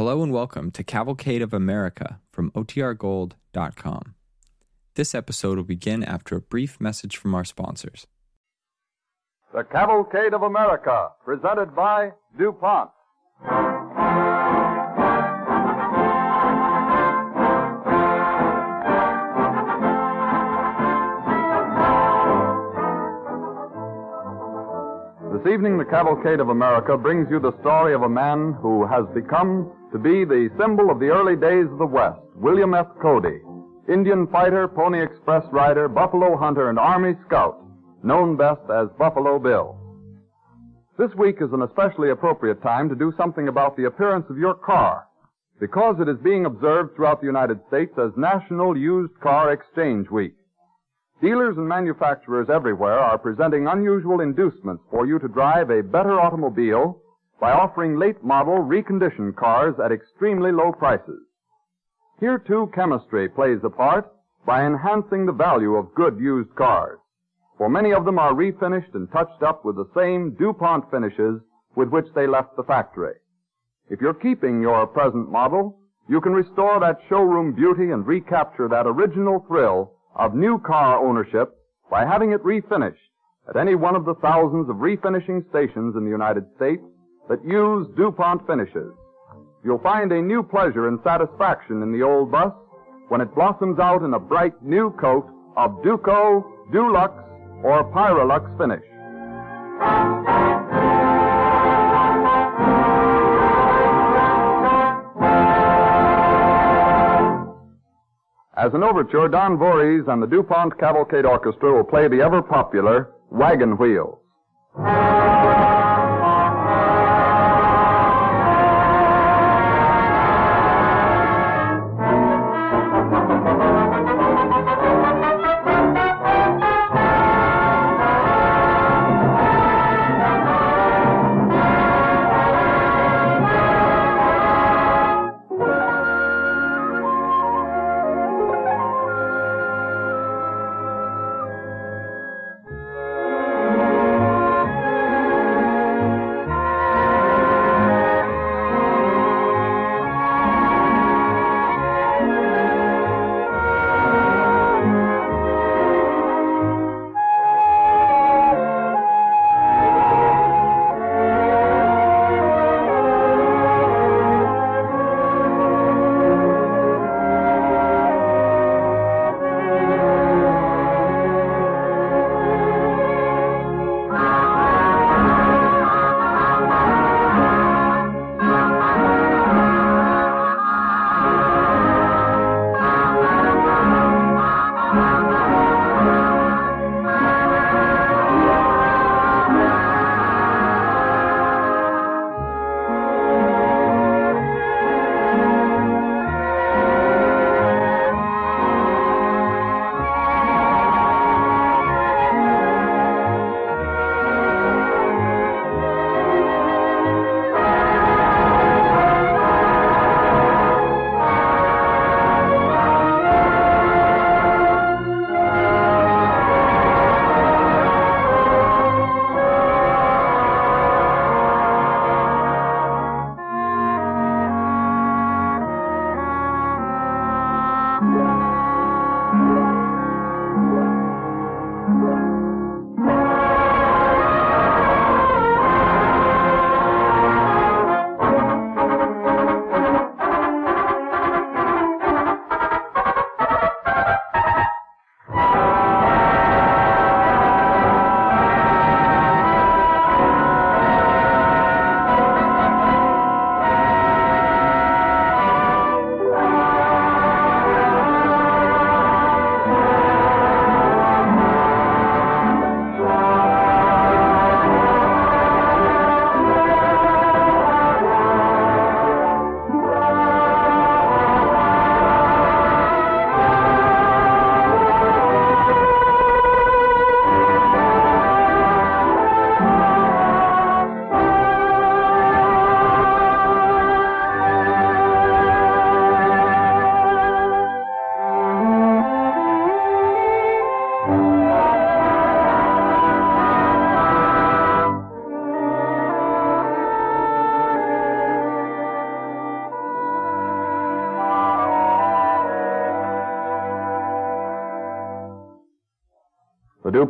Hello and welcome to Cavalcade of America from OTRGold.com. This episode will begin after a brief message from our sponsors. The Cavalcade of America, presented by DuPont. This evening, the Cavalcade of America brings you the story of a man who has become to be the symbol of the early days of the West, William F. Cody, Indian fighter, Pony Express rider, buffalo hunter, and Army scout, known best as Buffalo Bill. This week is an especially appropriate time to do something about the appearance of your car, because it is being observed throughout the United States as National Used Car Exchange Week. Dealers and manufacturers everywhere are presenting unusual inducements for you to drive a better automobile by offering late model reconditioned cars at extremely low prices. Here too chemistry plays a part by enhancing the value of good used cars. For many of them are refinished and touched up with the same DuPont finishes with which they left the factory. If you're keeping your present model, you can restore that showroom beauty and recapture that original thrill of new car ownership by having it refinished at any one of the thousands of refinishing stations in the United States that use DuPont finishes. You'll find a new pleasure and satisfaction in the old bus when it blossoms out in a bright new coat of Duco, Dulux, or Pyrolux finish. As an overture, Don Voorhees and the DuPont Cavalcade Orchestra will play the ever popular Wagon Wheels.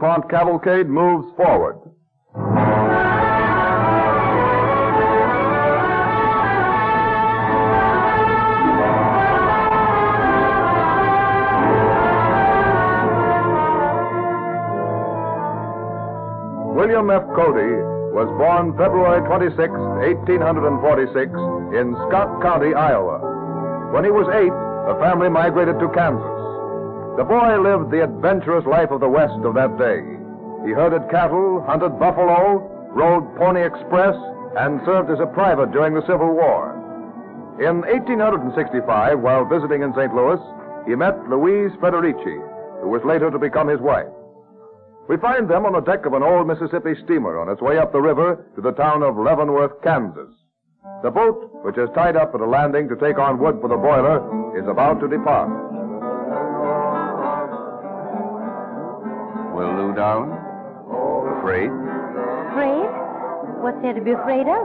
The DuPont cavalcade moves forward. William F. Cody was born February 26, 1846, in Scott County, Iowa. When he was eight, the family migrated to Kansas. The boy lived the adventurous life of the West of that day. He herded cattle, hunted buffalo, rode Pony Express, and served as a private during the Civil War. In 1865, while visiting in St. Louis, he met Louise Frederici, who was later to become his wife. We find them on the deck of an old Mississippi steamer on its way up the river to the town of Leavenworth, Kansas. The boat, which is tied up at a landing to take on wood for the boiler, is about to depart. Well, Lou, darling? Afraid? Afraid? What's there to be afraid of?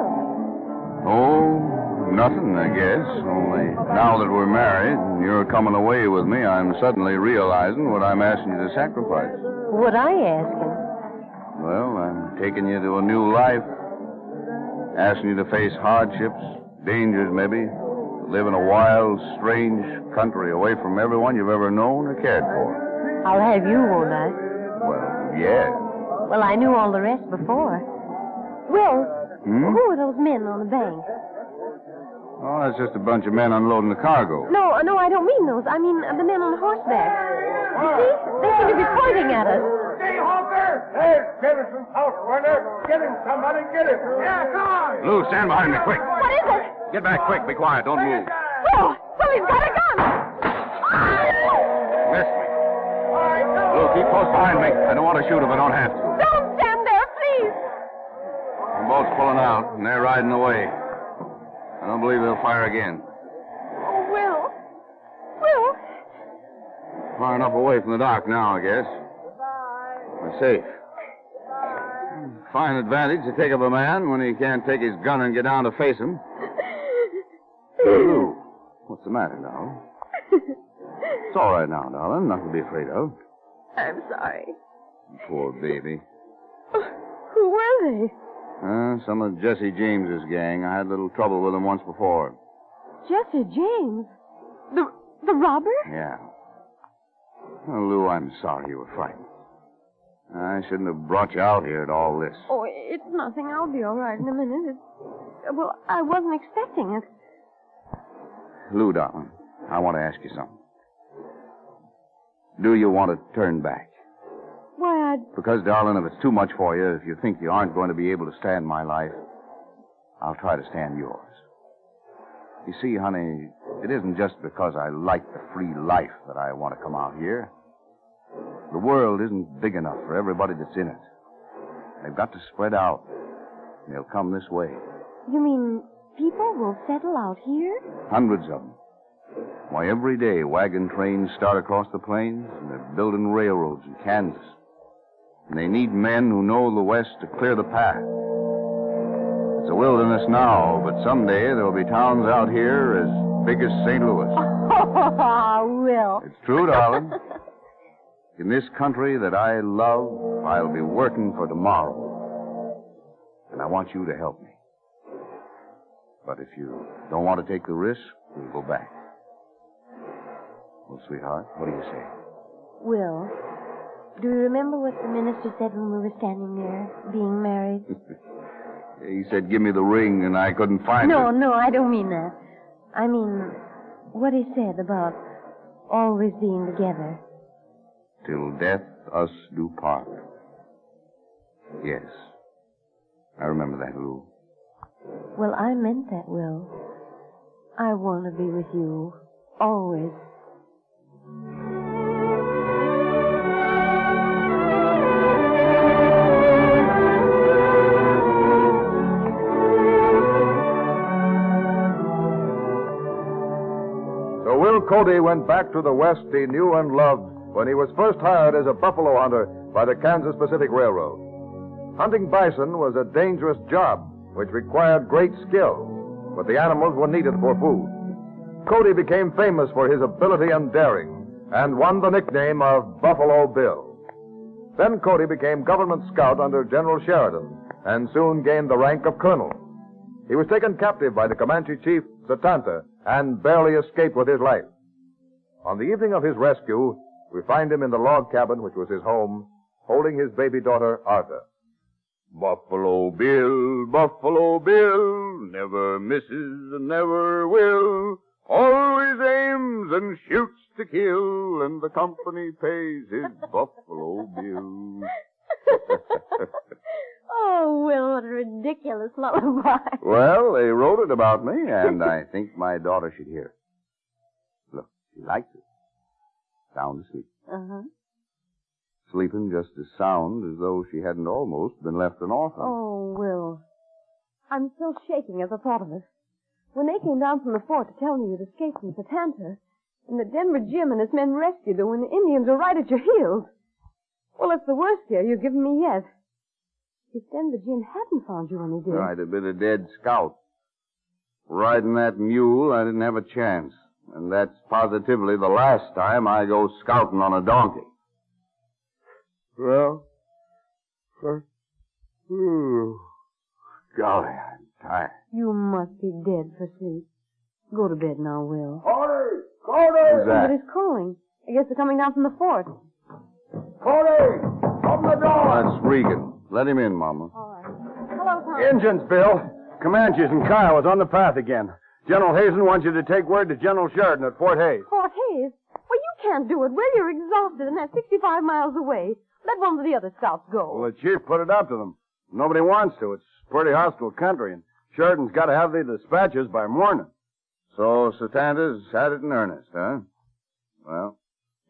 Oh, nothing, I guess. Only now that we're married and you're coming away with me, I'm suddenly realizing what I'm asking you to sacrifice. What I asking? Well, I'm taking you to a new life, asking you to face hardships, dangers maybe, live in a wild, strange country away from everyone you've ever known or cared for. I'll have you, won't I? Well, yeah. Well, I knew all the rest before. Will, Hmm? who are those men on the bank? Oh, that's just a bunch of men unloading the cargo. No, uh, no, I don't mean those. I mean uh, the men on horseback. You see? They seem to be pointing at us. Hey, Hawker! There's Jefferson's house, Werner. Get him, somebody, get him. Yeah, come on. Lou, stand behind me, quick. What is it? Get back quick. Be quiet. Don't move. Oh, well, he's got a gun. Miss me. Lou, keep close behind me. I don't want to shoot if I don't have to. Don't stand there, please. The boat's pulling out, and they're riding away. I don't believe they'll fire again. Oh, Will. Will. Far enough away from the dock now, I guess. Goodbye. We're safe. Fine advantage to take of a man when he can't take his gun and get down to face him. Lou, what's the matter now? It's all right now, darling. Nothing to be afraid of. I'm sorry. Poor baby. Who were they? Uh, some of Jesse James's gang. I had a little trouble with them once before. Jesse James. The the robber? Yeah. Well, Lou, I'm sorry you were frightened. I shouldn't have brought you out here at all this. Oh, it's nothing. I'll be all right in a minute. It's, well, I wasn't expecting it. Lou, darling, I want to ask you something. Do you want to turn back? Why, I'd... Because, darling, if it's too much for you, if you think you aren't going to be able to stand my life, I'll try to stand yours. You see, honey, it isn't just because I like the free life that I want to come out here. The world isn't big enough for everybody that's in it. They've got to spread out. And they'll come this way. You mean people will settle out here? Hundreds of them. Why, every day wagon trains start across the plains, and they're building railroads in Kansas. And they need men who know the West to clear the path. It's a wilderness now, but someday there'll be towns out here as big as St. Louis. Oh, Will. It's true, darling. In this country that I love, I'll be working for tomorrow. And I want you to help me. But if you don't want to take the risk, we'll go back. Well, sweetheart, what do you say? Will, do you remember what the minister said when we were standing there, being married? He said, give me the ring, and I couldn't find no, it. no, no, I don't mean that. I mean what he said about always being together. Till death us do part. Yes. I remember that, Lou. Well, I meant that, Will. I want to be with you. Always. Cody went back to the West he knew and loved when he was first hired as a buffalo hunter by the Kansas Pacific Railroad. Hunting bison was a dangerous job which required great skill, but the animals were needed for food. Cody became famous for his ability and daring and won the nickname of Buffalo Bill. Then Cody became government scout under General Sheridan and soon gained the rank of colonel. He was taken captive by the Comanche chief, Satanta, and barely escaped with his life. On the evening of his rescue, we find him in the log cabin, which was his home, holding his baby daughter, Arta. Buffalo Bill, Buffalo Bill, never misses and never will. Always aims and shoots to kill, and the company pays his Buffalo Bill. oh, Will, what a ridiculous lullaby. Well, they wrote it about me, and I think my daughter should hear it. She likes it. Sound asleep. Uh-huh. Sleeping just as sound as though she hadn't almost been left an orphan. Oh, Will. I'm still shaking at the thought of it. When they came down from the fort to tell me you'd escaped from Satanta, and that Denver Jim and his men rescued you when the Indians were right at your heels. Well, it's the worst scare you've given me yet. If Denver Jim hadn't found you when he did. I'd have been a dead scout. Riding that mule, I didn't have a chance. And that's positively the last time I go scouting on a donkey. Well, uh, ooh, golly, I'm tired. You must be dead for sleep. Go to bed now, Will. Cody! Cody! Who's that? Somebody's calling. I guess they're coming down from the fort. Cody! Open the door! That's Regan. Let him in, Mama. All right. Hello, Tom. Engines, Bill. Comanches and Kyle Kiowas on the path again. General Hazen wants you to take word to General Sheridan at Fort Hays. Fort Hays? Well, you can't do it, Will. You're exhausted, and they're 65 miles away. Let one of the other scouts go. Well, the chief put it up to them. Nobody wants to. It's pretty hostile country, and Sheridan's got to have the dispatches by morning. So Satanta's had it in earnest, huh? Well,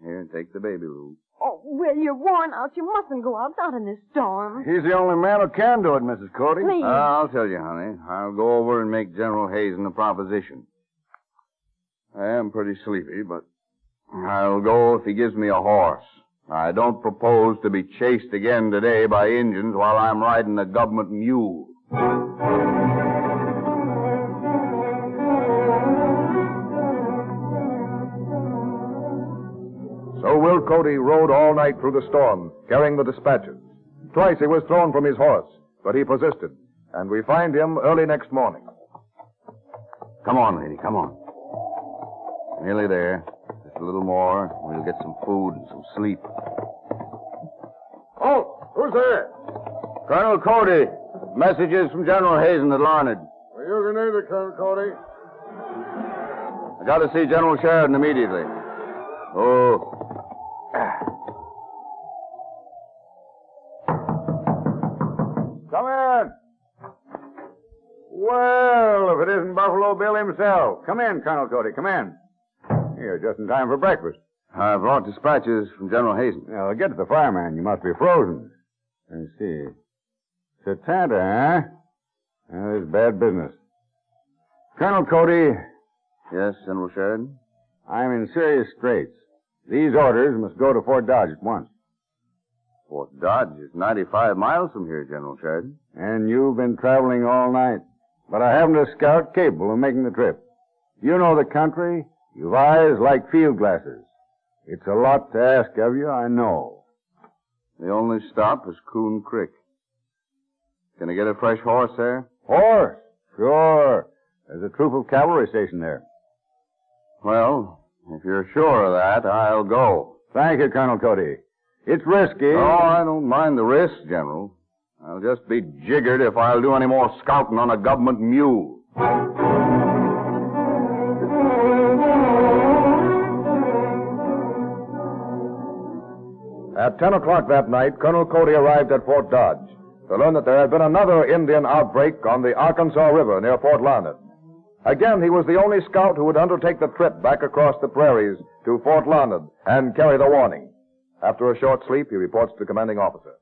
here, take the baby, Lou. Oh, Will, you're worn out. You mustn't go out, not in this storm. He's the only man who can do it, Mrs. Cody. Please. Uh, I'll tell you, honey. I'll go over and make General Hazen a proposition. I am pretty sleepy, but I'll go if he gives me a horse. I don't propose to be chased again today by Indians while I'm riding a government mule. So Will Cody rode all night through the storm, carrying the dispatches. Twice he was thrown from his horse, but he persisted, and we find him early next morning. Come on, lady, come on. Nearly there. Just a little more. We'll get some food and some sleep. Oh, who's there? Colonel Cody, messages from General Hazen at Larned. Well, you can either, Colonel Cody. I got to see General Sheridan immediately. Oh. Come in. Well, if it isn't Buffalo Bill himself. Come in, Colonel Cody. Come in. Here, just in time for breakfast. I brought dispatches from General Hazen. Now, get to the fireman. You must be frozen. Let me see. Satanta, huh? Well, this is bad business. Colonel Cody, Yes, General Sheridan? I'm in serious straits. These orders must go to Fort Dodge at once. Fort Dodge is 95 miles from here, General Sheridan. And you've been traveling all night. But I haven't a scout capable of making the trip. You know the country. You've eyes like field glasses. It's a lot to ask of you, I know. The only stop is Coon Creek. Can I get a fresh horse there? Horse? Sure. There's a troop of cavalry stationed there. Well, if you're sure of that, I'll go. Thank you, Colonel Cody. It's risky. Oh, I don't mind the risk, General. I'll just be jiggered if I'll do any more scouting on a government mule. At 10 o'clock that night, Colonel Cody arrived at Fort Dodge to learn that there had been another Indian outbreak on the Arkansas River near Fort Larned. Again, he was the only scout who would undertake the trip back across the prairies to Fort Larned and carry the warning. After a short sleep, he reports to the commanding officer.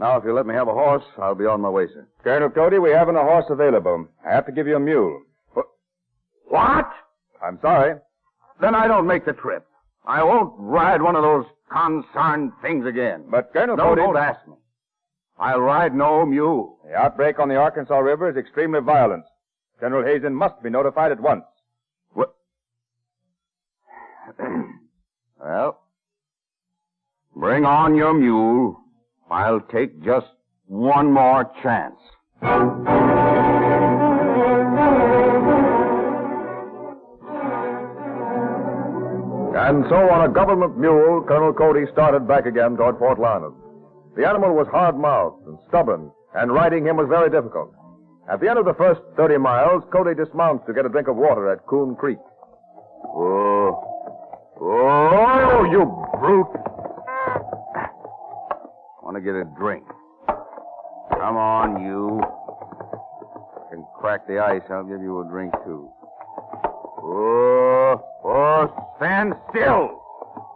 Now, if you'll let me have a horse, I'll be on my way, sir. Colonel Cody, we haven't a horse available. I have to give you a mule. What? I'm sorry. Then I don't make the trip. I won't ride one of those concerned things again. But Colonel no, Cody... don't ask me. I'll ride no mule. The outbreak on the Arkansas River is extremely violent. General Hazen must be notified at once. What? well, Bring on your mule. I'll take just one more chance. And so on a government mule, Colonel Cody started back again toward Fort Larned. The animal was hard-mouthed and stubborn, and riding him was very difficult. At the end of the first 30 miles, Cody dismounts to get a drink of water at Coon Creek. Oh, oh, you brute! Want to get a drink? Come on, you. Can crack the ice. I'll give you a drink too. Oh, oh, stand still!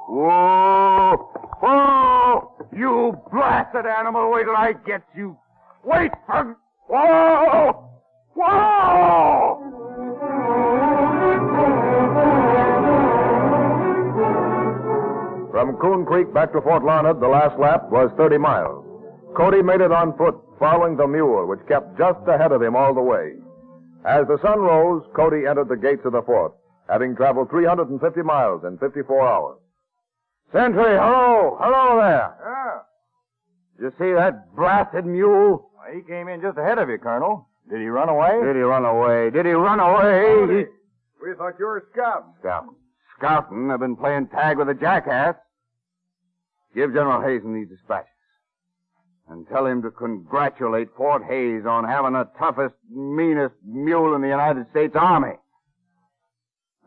Whoa! Whoa! You blasted animal! Wait till I get you! Wait for... Whoa! Whoa! From Coon Creek back to Fort Larned, the last lap was 30 miles. Cody made it on foot, following the mule, which kept just ahead of him all the way. As the sun rose, Cody entered the gates of the fort, having traveled 350 miles in 54 hours. Sentry, hello! Hello there! Yeah. Did you see that blasted mule? Well, he came in just ahead of you, Colonel. Did he run away? Did he run away? Did he run away? We thought you were scouting. Scouting. Scouting? I've been playing tag with a jackass. Give General Hazen these dispatches. And tell him to congratulate Fort Hays on having the toughest, meanest mule in the United States Army.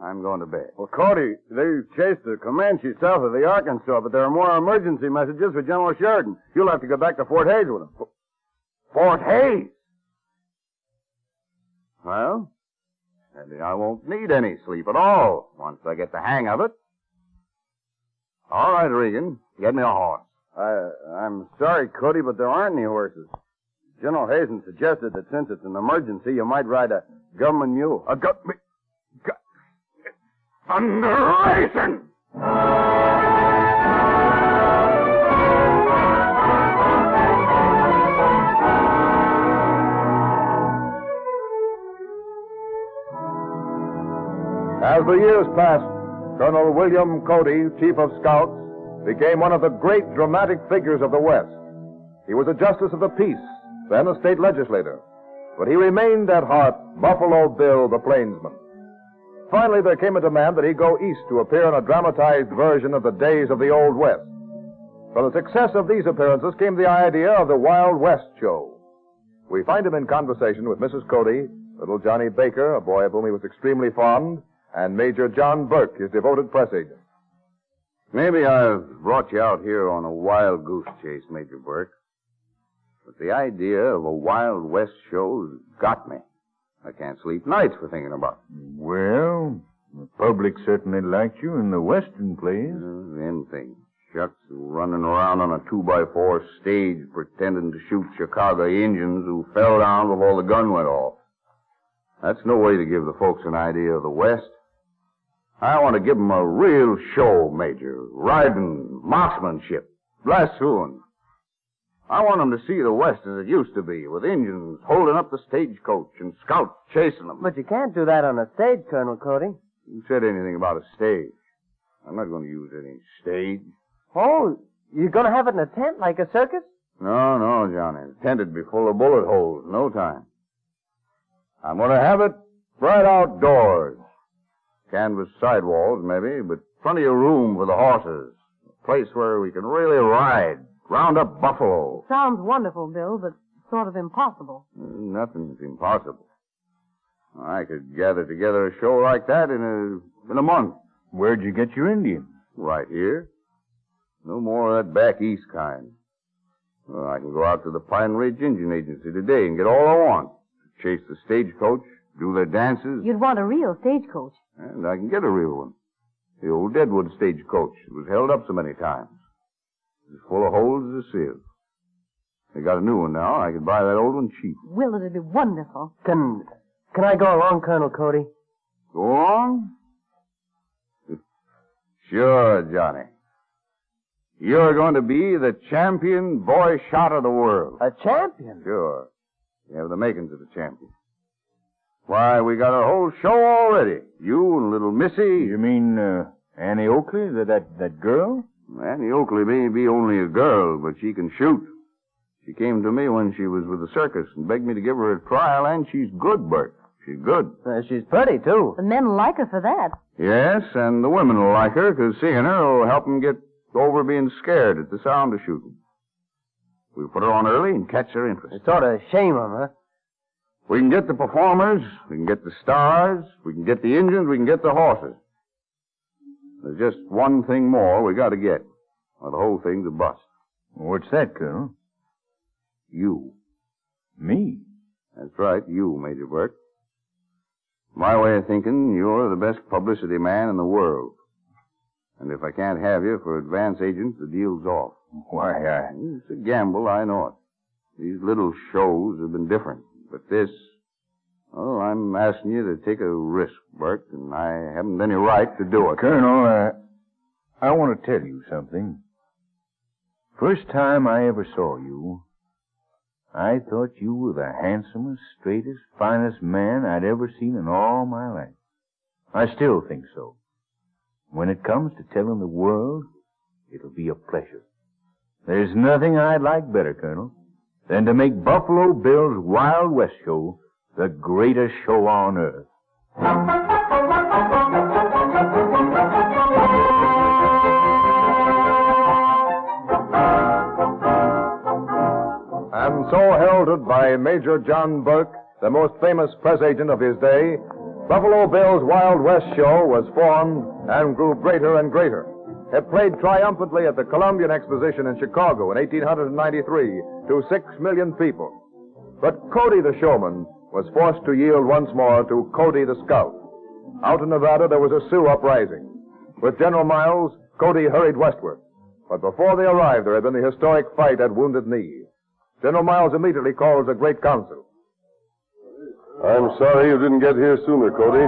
I'm going to bed. Well, Cody, they've chased the Comanche south of the Arkansas, but there are more emergency messages for General Sheridan. You'll have to go back to Fort Hays with him. Fort Hayes? Well, maybe I won't need any sleep at all once I get the hang of it. All right, Regan. Get me a horse. I, I'm sorry, Cody, but there aren't any horses. General Hazen suggested that since it's an emergency, you might ride a government mule. A me- gu- Thunderation! As the years passed, Colonel William Cody, Chief of Scouts, became one of the great dramatic figures of the West. He was a justice of the peace, then a state legislator, but he remained at heart Buffalo Bill the Plainsman. Finally, there came a demand that he go east to appear in a dramatized version of the days of the Old West. From the success of these appearances came the idea of the Wild West Show. We find him in conversation with Mrs. Cody, little Johnny Baker, a boy of whom he was extremely fond, and Major John Burke, his devoted press agent. Maybe I've brought you out here on a wild goose chase, Major Burke. But the idea of a Wild West show's got me. I can't sleep nights for thinking about it. Well, the public certainly likes you in the western plays. Uh, them things. Shucks running around on a two by four stage pretending to shoot Chicago Indians who fell down before the gun went off. That's no way to give the folks an idea of the West. I want to give 'em a real show, Major. Riding, marksmanship, lassoing. I want 'em to see the West as it used to be, with Indians holding up the stagecoach and scouts chasing 'em. But you can't do that on a stage, Colonel Cody. Who said anything about a stage? I'm not going to use any stage. Oh, you're going to have it in a tent like a circus? No, no, Johnny. The tent would be full of bullet holes in no time. I'm going to have it right outdoors. Canvas sidewalls, maybe, but plenty of room for the horses. A place where we can really ride, round up buffalo. Sounds wonderful, Bill, but sort of impossible. Mm, nothing's impossible. I could gather together a show like that in a in a month. Where'd you get your Indians? Right here. No more of that back east kind. Well, I can go out to the Pine Ridge Indian Agency today and get all I want. Chase the stagecoach, do their dances, You'd want a real stagecoach. And I can get a real one. The old Deadwood stagecoach. It was held up so many times. It was full of holes as a sieve. They got a new one now. I could buy that old one cheap. Will, it'd be wonderful. Can, can I go along, Colonel Cody? Go along? Sure, Johnny. You're going to be the champion boy shot of the world. A champion? Sure. You have the makings of a champion. Why, we got a whole show already. You and little Missy. You mean uh, Annie Oakley, that, that that girl? Annie Oakley may be only a girl, but she can shoot. She came to me when she was with the circus and begged me to give her a trial, and she's good, Bert. She's good. Uh, she's pretty, too. The men like her for that. Yes, and the women will like her, because seeing her will help 'em get over being scared at the sound of shooting. We'll put her on early and catch their interest. It's sort of a shame of her. We can get the performers, we can get the stars, we can get the engines, we can get the horses. There's just one thing more we gotta get, or the whole thing's a bust. What's that, Colonel? You. Me? That's right, you, Major Burke. My way of thinking, you're the best publicity man in the world. And if I can't have you for advance agent, the deal's off. Why, I... It's a gamble, I know it. These little shows have been different. But this, well, I'm asking you to take a risk, Burke, and I haven't any right to do it. Colonel, I want to tell you something. First time I ever saw you, I thought you were the handsomest, straightest, finest man I'd ever seen in all my life. I still think so. When it comes to telling the world, it'll be a pleasure. There's nothing I'd like better, Colonel, than to make Buffalo Bill's Wild West show the greatest show on earth. And so heralded by Major John Burke, the most famous press agent of his day, Buffalo Bill's Wild West show was formed and grew greater and greater. It played triumphantly at the Columbian Exposition in Chicago in 1893 to six million people. But Cody the showman was forced to yield once more to Cody the scout. Out in Nevada, there was a Sioux uprising. With General Miles, Cody hurried westward. But before they arrived, there had been the historic fight at Wounded Knee. General Miles immediately calls a great council. I'm sorry you didn't get here sooner, Cody.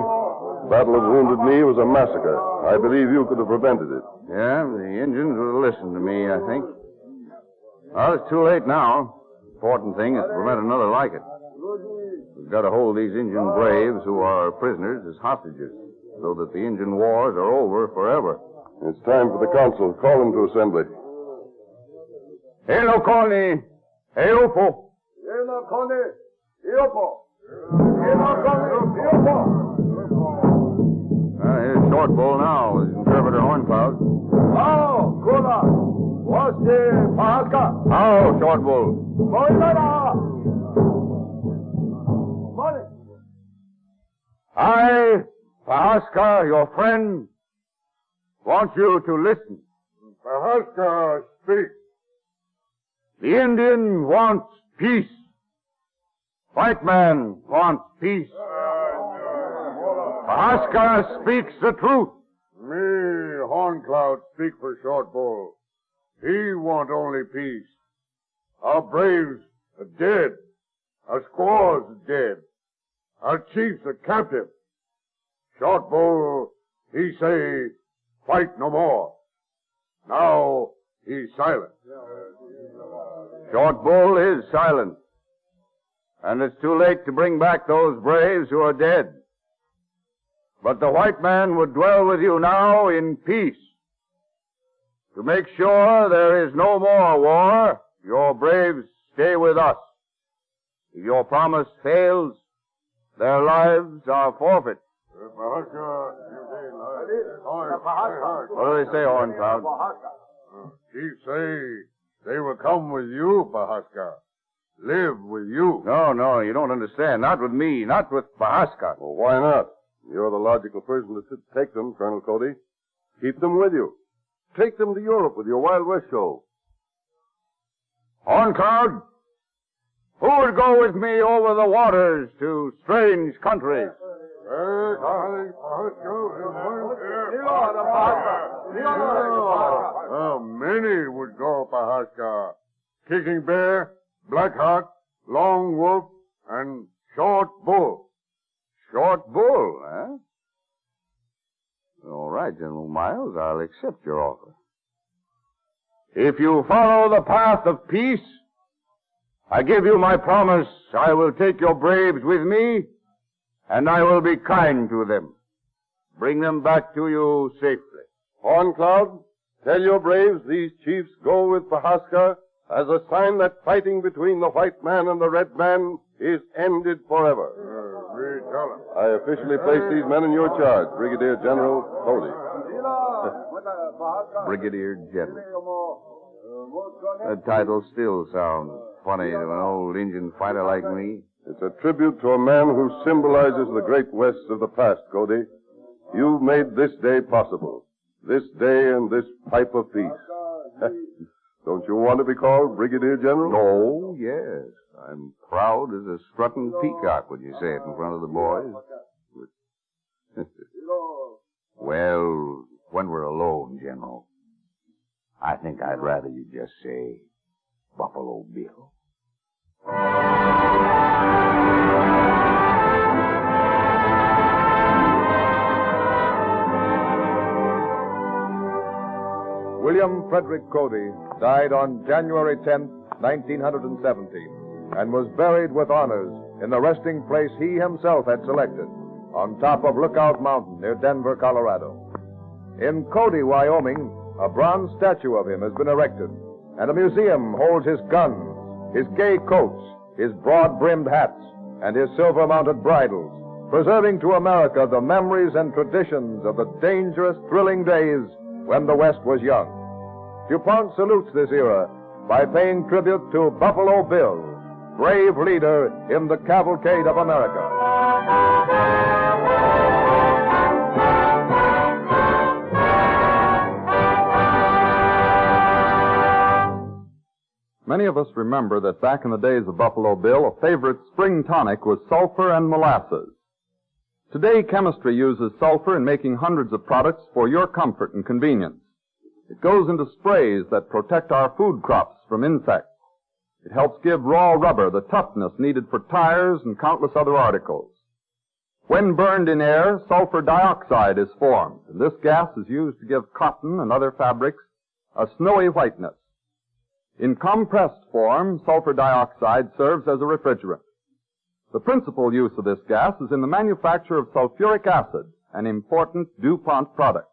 Battle of Wounded Knee was a massacre. I believe you could have prevented it. Yeah, the Indians would have listened to me, I think. Well, it's too late now. Important thing is to prevent another like it. We've got to hold these Indian braves who are prisoners as hostages, so that the Indian wars are over forever. It's time for the council. Call them to assembly. Hello, Connie. Hey, Upo. Ena kone, iopo. Ena kone, iopo. Uh, here's Short Bull now with Interpreter Horncloud. Oh, kula. Waste pahaska. How, Short Bull? I, Pahaska, your friend, want you to listen. Pahaska, speak. The Indian wants peace. White man wants peace. Uh, Pahaska speaks the truth. Me, Horncloud, speak for Short Bull. He want only peace. Our braves are dead. Our squaws are dead. Our chiefs are captive. Short Bull, he say, fight no more. Now he's silent. Short Bull is silent. And it's too late to bring back those braves who are dead. But the white man would dwell with you now in peace. To make sure there is no more war, your braves stay with us. If your promise fails, their lives are forfeit. What do they say, Horncloud? He say they will come with you, Pahaska. Live with you. No, no, you don't understand. Not with me, not with Pahaska. Well, why not? You're the logical person to take them, Colonel Cody. Keep them with you. Take them to Europe with your Wild West show. Horncloud, who would go with me over the waters to strange countries? Oh, many would go, Pahaska. Kicking Bear, Black Hawk, Long Wolf, and Short Bull. Short Bull, eh? All right, General Miles, I'll accept your offer. If you follow the path of peace, I give you my promise I will take your braves with me, and I will be kind to them. Bring them back to you safely. Horncloud, Tell your braves these chiefs go with Pahaska as a sign that fighting between the white man and the red man is ended forever. Uh, read, tell him. I officially place these men in your charge, Brigadier General Cody. Brigadier General. That title still sounds funny to an old Indian fighter like me. It's a tribute to a man who symbolizes the great West of the past, Cody. You've made this day possible. This day and this pipe of peace. Don't you want to be called Brigadier General? No, yes. I'm proud as a strutting peacock when you say it in front of the boys. well, when we're alone, General, I think I'd rather you just say Buffalo Bill. William Frederick Cody died on January 10, 1917, and was buried with honors in the resting place he himself had selected on top of Lookout Mountain near Denver, Colorado. In Cody, Wyoming, a bronze statue of him has been erected, and a museum holds his guns, his gay coats, his broad brimmed hats, and his silver mounted bridles, preserving to America the memories and traditions of the dangerous, thrilling days when the West was young. DuPont salutes this era by paying tribute to Buffalo Bill, brave leader in the cavalcade of America. Many of us remember that back in the days of Buffalo Bill, a favorite spring tonic was sulfur and molasses. Today, chemistry uses sulfur in making hundreds of products for your comfort and convenience. It goes into sprays that protect our food crops from insects. It helps give raw rubber the toughness needed for tires and countless other articles. When burned in air, sulfur dioxide is formed, and this gas is used to give cotton and other fabrics a snowy whiteness. In compressed form, sulfur dioxide serves as a refrigerant. The principal use of this gas is in the manufacture of sulfuric acid, an important DuPont product.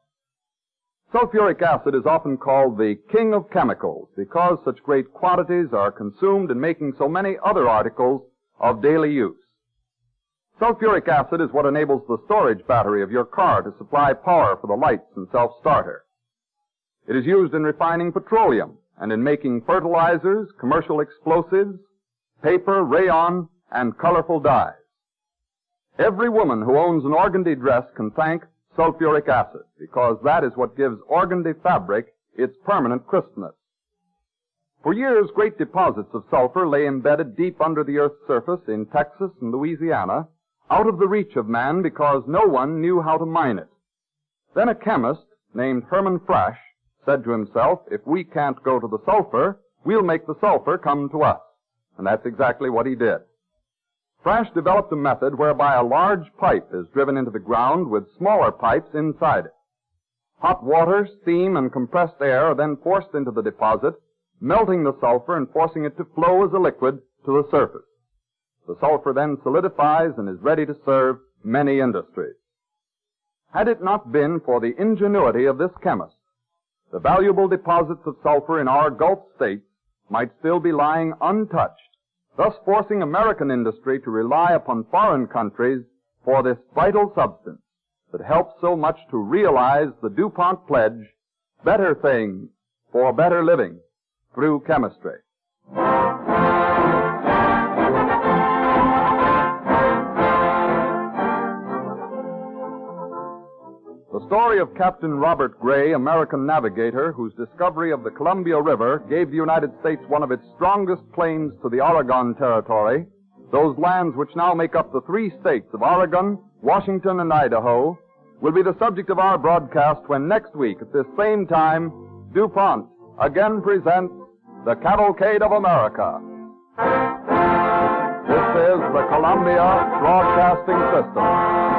Sulfuric acid is often called the king of chemicals because such great quantities are consumed in making so many other articles of daily use. Sulfuric acid is what enables the storage battery of your car to supply power for the lights and self-starter. It is used in refining petroleum and in making fertilizers, commercial explosives, paper, rayon, and colorful dyes. Every woman who owns an organdy dress can thank sulfuric acid because that is what gives organdy fabric its permanent crispness. For years, great deposits of sulfur lay embedded deep under the earth's surface in Texas and Louisiana, out of the reach of man because no one knew how to mine it. Then a chemist named Herman Frasch said to himself, if we can't go to the sulfur, we'll make the sulfur come to us. And that's exactly what he did. Frasch developed a method whereby a large pipe is driven into the ground with smaller pipes inside it. Hot water, steam, and compressed air are then forced into the deposit, melting the sulfur and forcing it to flow as a liquid to the surface. The sulfur then solidifies and is ready to serve many industries. Had it not been for the ingenuity of this chemist, the valuable deposits of sulfur in our Gulf states might still be lying untouched, thus forcing American industry to rely upon foreign countries for this vital substance that helps so much to realize the DuPont pledge, better things for better living through chemistry. Story of Captain Robert Gray, American navigator, whose discovery of the Columbia River gave the United States one of its strongest claims to the Oregon Territory, those lands which now make up the three states of Oregon, Washington, and Idaho, will be the subject of our broadcast when next week at this same time, DuPont again presents the Cavalcade of America. This is the Columbia Broadcasting System.